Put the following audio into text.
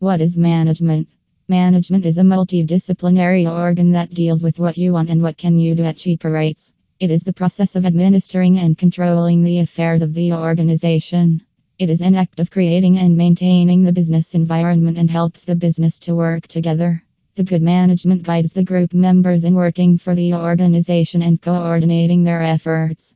What is management? Management is a multidisciplinary organ that deals with what you want and what can you do at cheaper rates. It is the process of administering and controlling the affairs of the organization. It is an act of creating and maintaining the business environment and helps the business to work together. The good management guides the group members in working for the organization and coordinating their efforts.